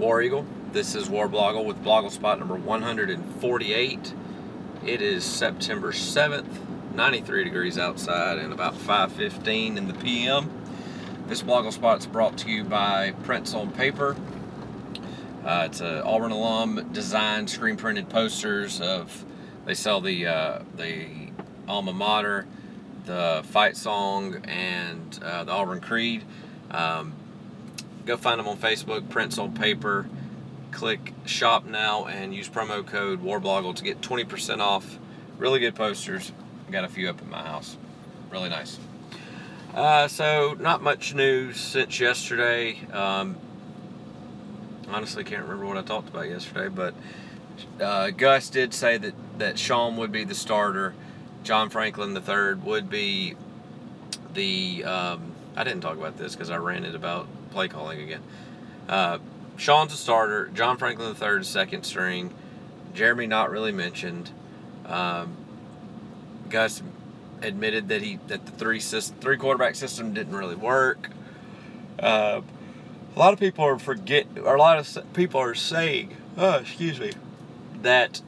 War Eagle. This is War Blogle with Blogle spot number 148. It is September 7th, 93 degrees outside and about 5:15 in the PM. This Blogle spot is brought to you by Prints on Paper. Uh, it's an Auburn alum designed screen printed posters of. They sell the uh, the alma mater, the fight song, and uh, the Auburn Creed. Um, go find them on Facebook, Prints on Paper. Click shop now and use promo code WarBlogle to get 20% off. Really good posters. Got a few up in my house. Really nice. Uh, so, not much news since yesterday. Um, honestly, can't remember what I talked about yesterday, but uh, Gus did say that, that Sean would be the starter. John Franklin III would be the. Um, I didn't talk about this because I ranted about play calling again. Uh, Sean's a starter. John Franklin III is second string. Jeremy not really mentioned. Um, Gus admitted that he that the three system, three quarterback system didn't really work. Uh, a lot of people are forget or a lot of people are saying, oh, excuse me, that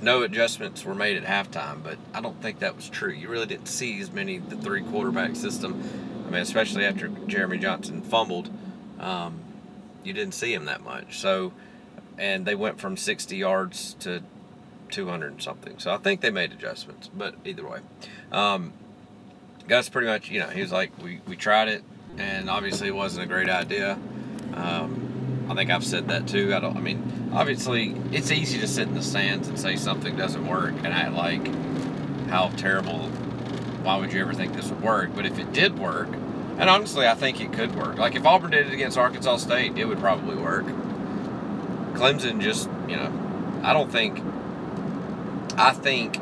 no adjustments were made at halftime, but I don't think that was true. You really didn't see as many the three quarterback system. I mean, especially after Jeremy Johnson fumbled, um, you didn't see him that much. So, and they went from 60 yards to 200 and something. So I think they made adjustments, but either way, um, Gus pretty much, you know, he was like, we, we tried it, and obviously it wasn't a great idea. Um, I think I've said that too. I don't. I mean, obviously it's easy to sit in the stands and say something doesn't work and act like how terrible. Why would you ever think this would work? But if it did work, and honestly, I think it could work. Like if Auburn did it against Arkansas State, it would probably work. Clemson just, you know, I don't think. I think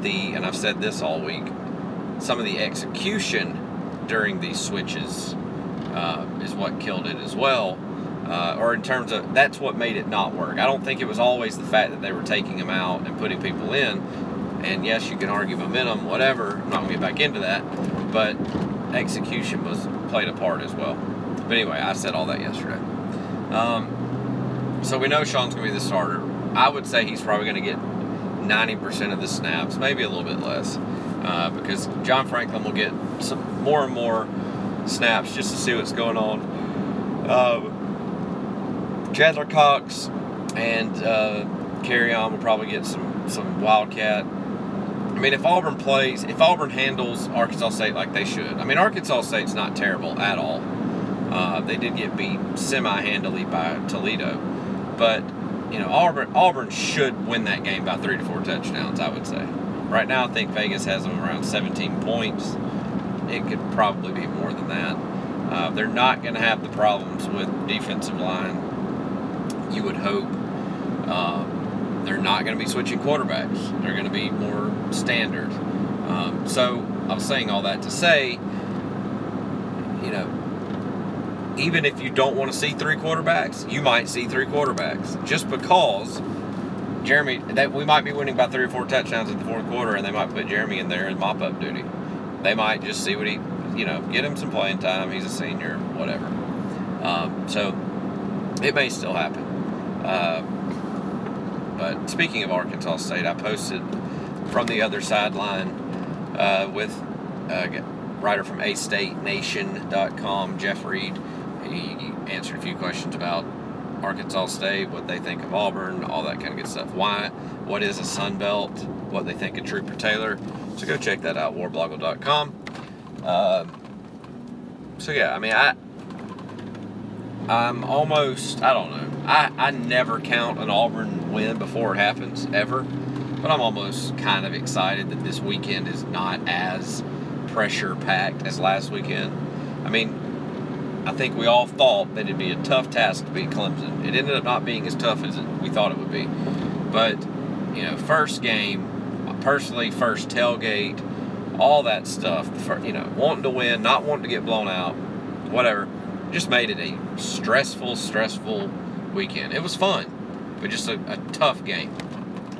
the, and I've said this all week, some of the execution during these switches uh, is what killed it as well. Uh, or in terms of that's what made it not work. I don't think it was always the fact that they were taking them out and putting people in. And yes, you can argue momentum, whatever. I'm not gonna get back into that, but execution was played a part as well. But anyway, I said all that yesterday. Um, so we know Sean's gonna be the starter. I would say he's probably gonna get 90% of the snaps, maybe a little bit less, uh, because John Franklin will get some more and more snaps just to see what's going on. Uh, Chandler Cox and uh, Kerryon will probably get some some Wildcat. I mean, if Auburn plays, if Auburn handles Arkansas State like they should, I mean, Arkansas State's not terrible at all. Uh, they did get beat semi-handily by Toledo, but you know, Auburn Auburn should win that game by three to four touchdowns. I would say. Right now, I think Vegas has them around 17 points. It could probably be more than that. Uh, they're not going to have the problems with defensive line. You would hope. Um, they're not going to be switching quarterbacks. They're going to be more standard. Um, so I'm saying all that to say, you know, even if you don't want to see three quarterbacks, you might see three quarterbacks just because Jeremy that we might be winning by three or four touchdowns in the fourth quarter, and they might put Jeremy in there in mop up duty. They might just see what he, you know, get him some playing time. He's a senior, whatever. Um, so it may still happen. Uh, speaking of Arkansas State, I posted from the other sideline uh, with a writer from AStateNation.com, Jeff Reed. He answered a few questions about Arkansas State, what they think of Auburn, all that kind of good stuff. Why? What is a Sun Belt? What they think of Trooper Taylor. So go check that out, warblogle.com. Uh, so yeah, I mean, I I'm almost I don't know. I I never count an Auburn win before it happens ever, but I'm almost kind of excited that this weekend is not as pressure packed as last weekend. I mean, I think we all thought that it'd be a tough task to beat Clemson. It ended up not being as tough as we thought it would be. But, you know, first game, personally, first tailgate, all that stuff, you know, wanting to win, not wanting to get blown out, whatever, just made it a stressful, stressful weekend. It was fun, but just a, a tough game,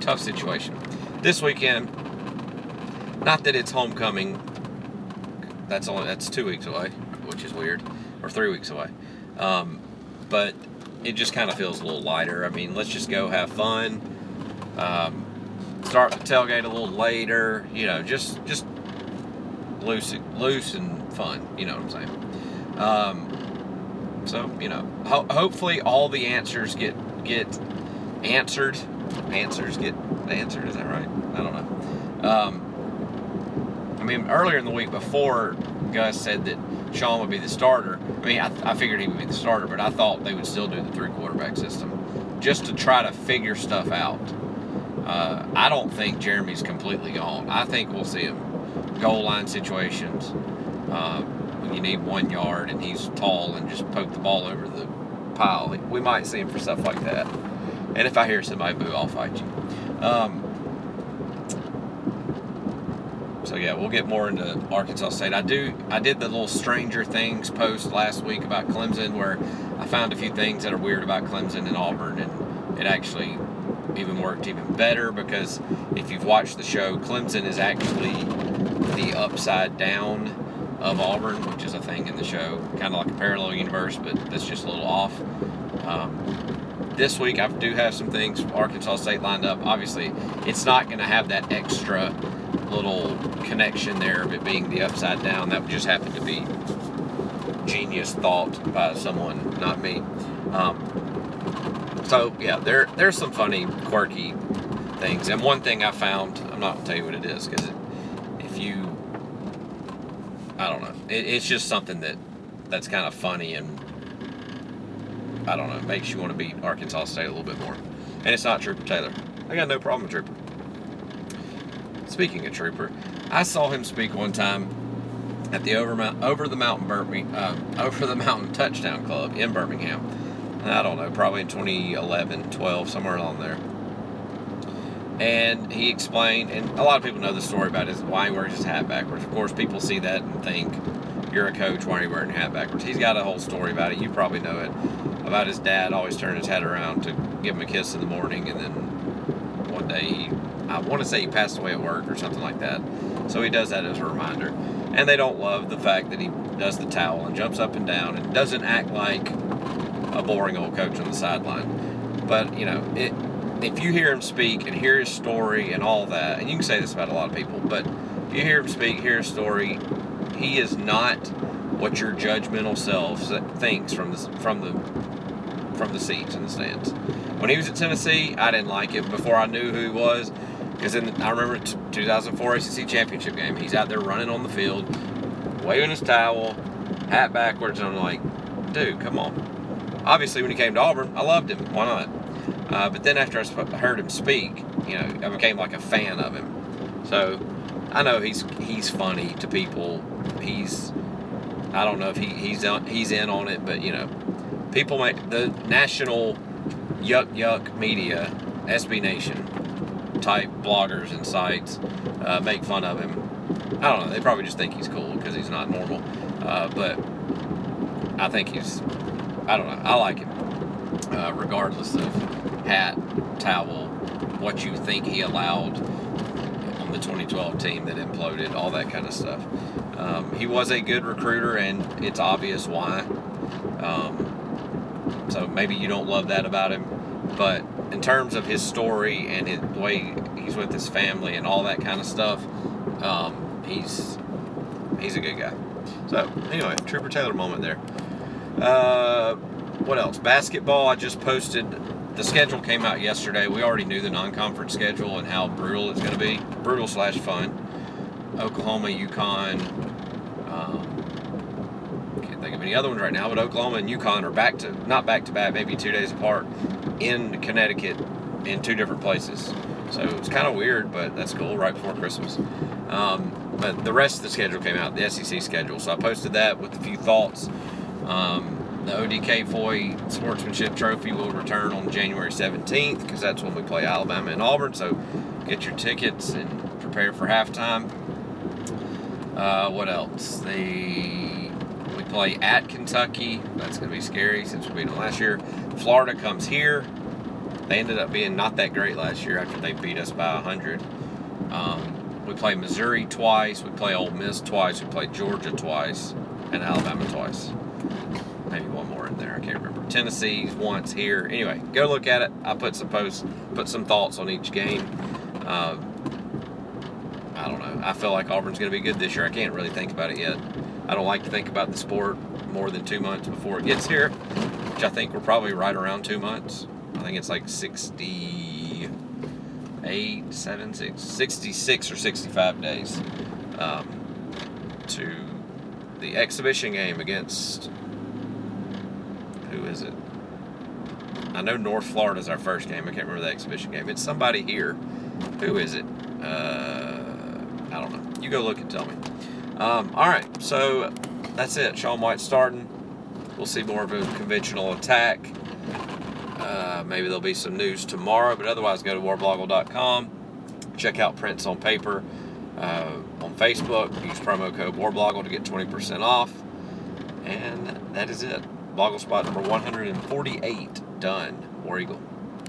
tough situation. This weekend, not that it's homecoming, that's only that's two weeks away, which is weird or three weeks away. Um, but it just kind of feels a little lighter. I mean, let's just go have fun. Um, start the tailgate a little later. You know, just just loose, loose and fun. You know what I'm saying? Um, so you know, ho- hopefully all the answers get get answered. Answers get answered. Is that right? I don't know. Um, I mean, earlier in the week before, Gus said that Sean would be the starter. I mean, I, I figured he would be the starter, but I thought they would still do the three quarterback system just to try to figure stuff out. Uh, I don't think Jeremy's completely gone. I think we'll see him goal line situations uh, when you need one yard and he's tall and just poke the ball over the pile. We might see him for stuff like that. And if I hear somebody boo, I'll fight you. Um, so yeah, we'll get more into Arkansas State. I do. I did the little Stranger Things post last week about Clemson, where I found a few things that are weird about Clemson and Auburn, and it actually even worked even better because if you've watched the show, Clemson is actually the upside down of Auburn, which is a thing in the show, kind of like a parallel universe, but that's just a little off. Um, this week, I do have some things Arkansas State lined up. Obviously, it's not going to have that extra little connection there of it being the upside down. That just happen to be genius thought by someone, not me. Um, so yeah, there there's some funny, quirky things. And one thing I found, I'm not gonna tell you what it is because if you, I don't know, it, it's just something that that's kind of funny and I don't know, makes you want to beat Arkansas State a little bit more. And it's not Trooper Taylor. I got no problem with Trooper. Speaking of Trooper, I saw him speak one time at the over, over the mountain uh, over the mountain touchdown club in Birmingham. I don't know, probably in 2011, 12, somewhere along there. And he explained, and a lot of people know the story about his why he wears his hat backwards. Of course, people see that and think, "You're a coach. Why are you wearing your hat backwards?" He's got a whole story about it. You probably know it about his dad always turning his head around to give him a kiss in the morning, and then one day he I want to say he passed away at work or something like that. So he does that as a reminder. And they don't love the fact that he does the towel and jumps up and down and doesn't act like a boring old coach on the sideline. But, you know, it, if you hear him speak and hear his story and all that, and you can say this about a lot of people, but if you hear him speak, hear his story, he is not what your judgmental self thinks from the, from the from the seats in the stands. When he was at Tennessee, I didn't like it before I knew who he was because in I remember t- 2004 ACC championship game. He's out there running on the field, waving his towel, hat backwards, and I'm like, dude, come on. Obviously, when he came to Auburn, I loved him. Why not? Uh, but then after I heard him speak, you know, I became like a fan of him. So I know he's he's funny to people. He's I don't know if he, he's on, he's in on it, but you know, people make the national yuck yuck media, SB Nation type bloggers and sites uh, make fun of him. I don't know. They probably just think he's cool because he's not normal. Uh, but I think he's, I don't know. I like him. Uh, regardless of hat, towel, what you think he allowed on the 2012 team that imploded, all that kind of stuff. Um, he was a good recruiter, and it's obvious why. Um, so maybe you don't love that about him, but in terms of his story and his, the way he's with his family and all that kind of stuff, um, he's he's a good guy. So anyway, Trooper Taylor moment there. Uh, what else? Basketball. I just posted. The schedule came out yesterday. We already knew the non-conference schedule and how brutal it's going to be. Brutal slash fun. Oklahoma, UConn. Any other ones right now, but Oklahoma and UConn are back to not back to back, maybe two days apart in Connecticut in two different places. So it's kind of weird, but that's cool right before Christmas. Um, but the rest of the schedule came out, the SEC schedule. So I posted that with a few thoughts. Um, the ODK Foy Sportsmanship Trophy will return on January 17th because that's when we play Alabama and Auburn. So get your tickets and prepare for halftime. Uh, what else? The play at Kentucky. That's going to be scary since we beat them last year. Florida comes here. They ended up being not that great last year after they beat us by 100. Um, we play Missouri twice. We play Ole Miss twice. We play Georgia twice, and Alabama twice. Maybe one more in there. I can't remember. Tennessee's once here. Anyway, go look at it. I put some posts, put some thoughts on each game. Um, I don't know. I feel like Auburn's going to be good this year. I can't really think about it yet. I don't like to think about the sport more than two months before it gets here, which I think we're probably right around two months. I think it's like 68, 7, 6, 66 or 65 days um, to the exhibition game against who is it? I know North Florida is our first game. I can't remember the exhibition game. It's somebody here. Who is it? Uh, I don't know. You go look and tell me. Um, all right, so that's it. Sean White starting. We'll see more of a conventional attack. Uh, maybe there'll be some news tomorrow, but otherwise, go to warblogle.com. Check out prints on paper uh, on Facebook. Use promo code warblogle to get 20% off. And that is it. Blogle spot number 148 done. War Eagle.